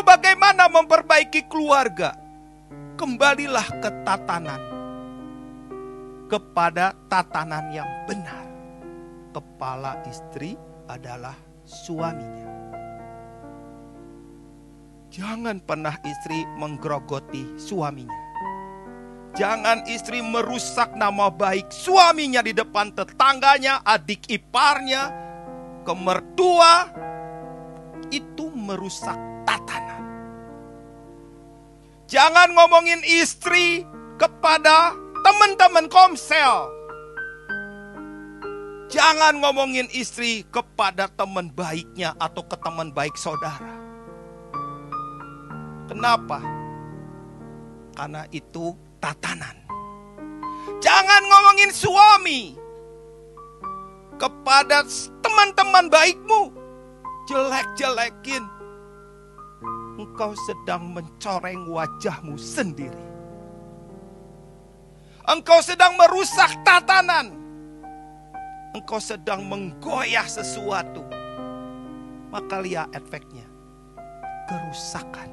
Bagaimana memperbaiki keluarga? Kembalilah ke tatanan. Kepada tatanan yang benar. Kepala istri adalah suaminya. Jangan pernah istri menggerogoti suaminya. Jangan istri merusak nama baik suaminya di depan tetangganya, adik iparnya, kemertua. Itu merusak tatanan. Jangan ngomongin istri kepada teman-teman komsel. Jangan ngomongin istri kepada teman baiknya atau ke teman baik saudara. Kenapa? Karena itu tatanan. Jangan ngomongin suami kepada teman-teman baikmu. Jelek-jelekin. Engkau sedang mencoreng wajahmu sendiri. Engkau sedang merusak tatanan. Engkau sedang menggoyah sesuatu. Maka lihat efeknya. Kerusakan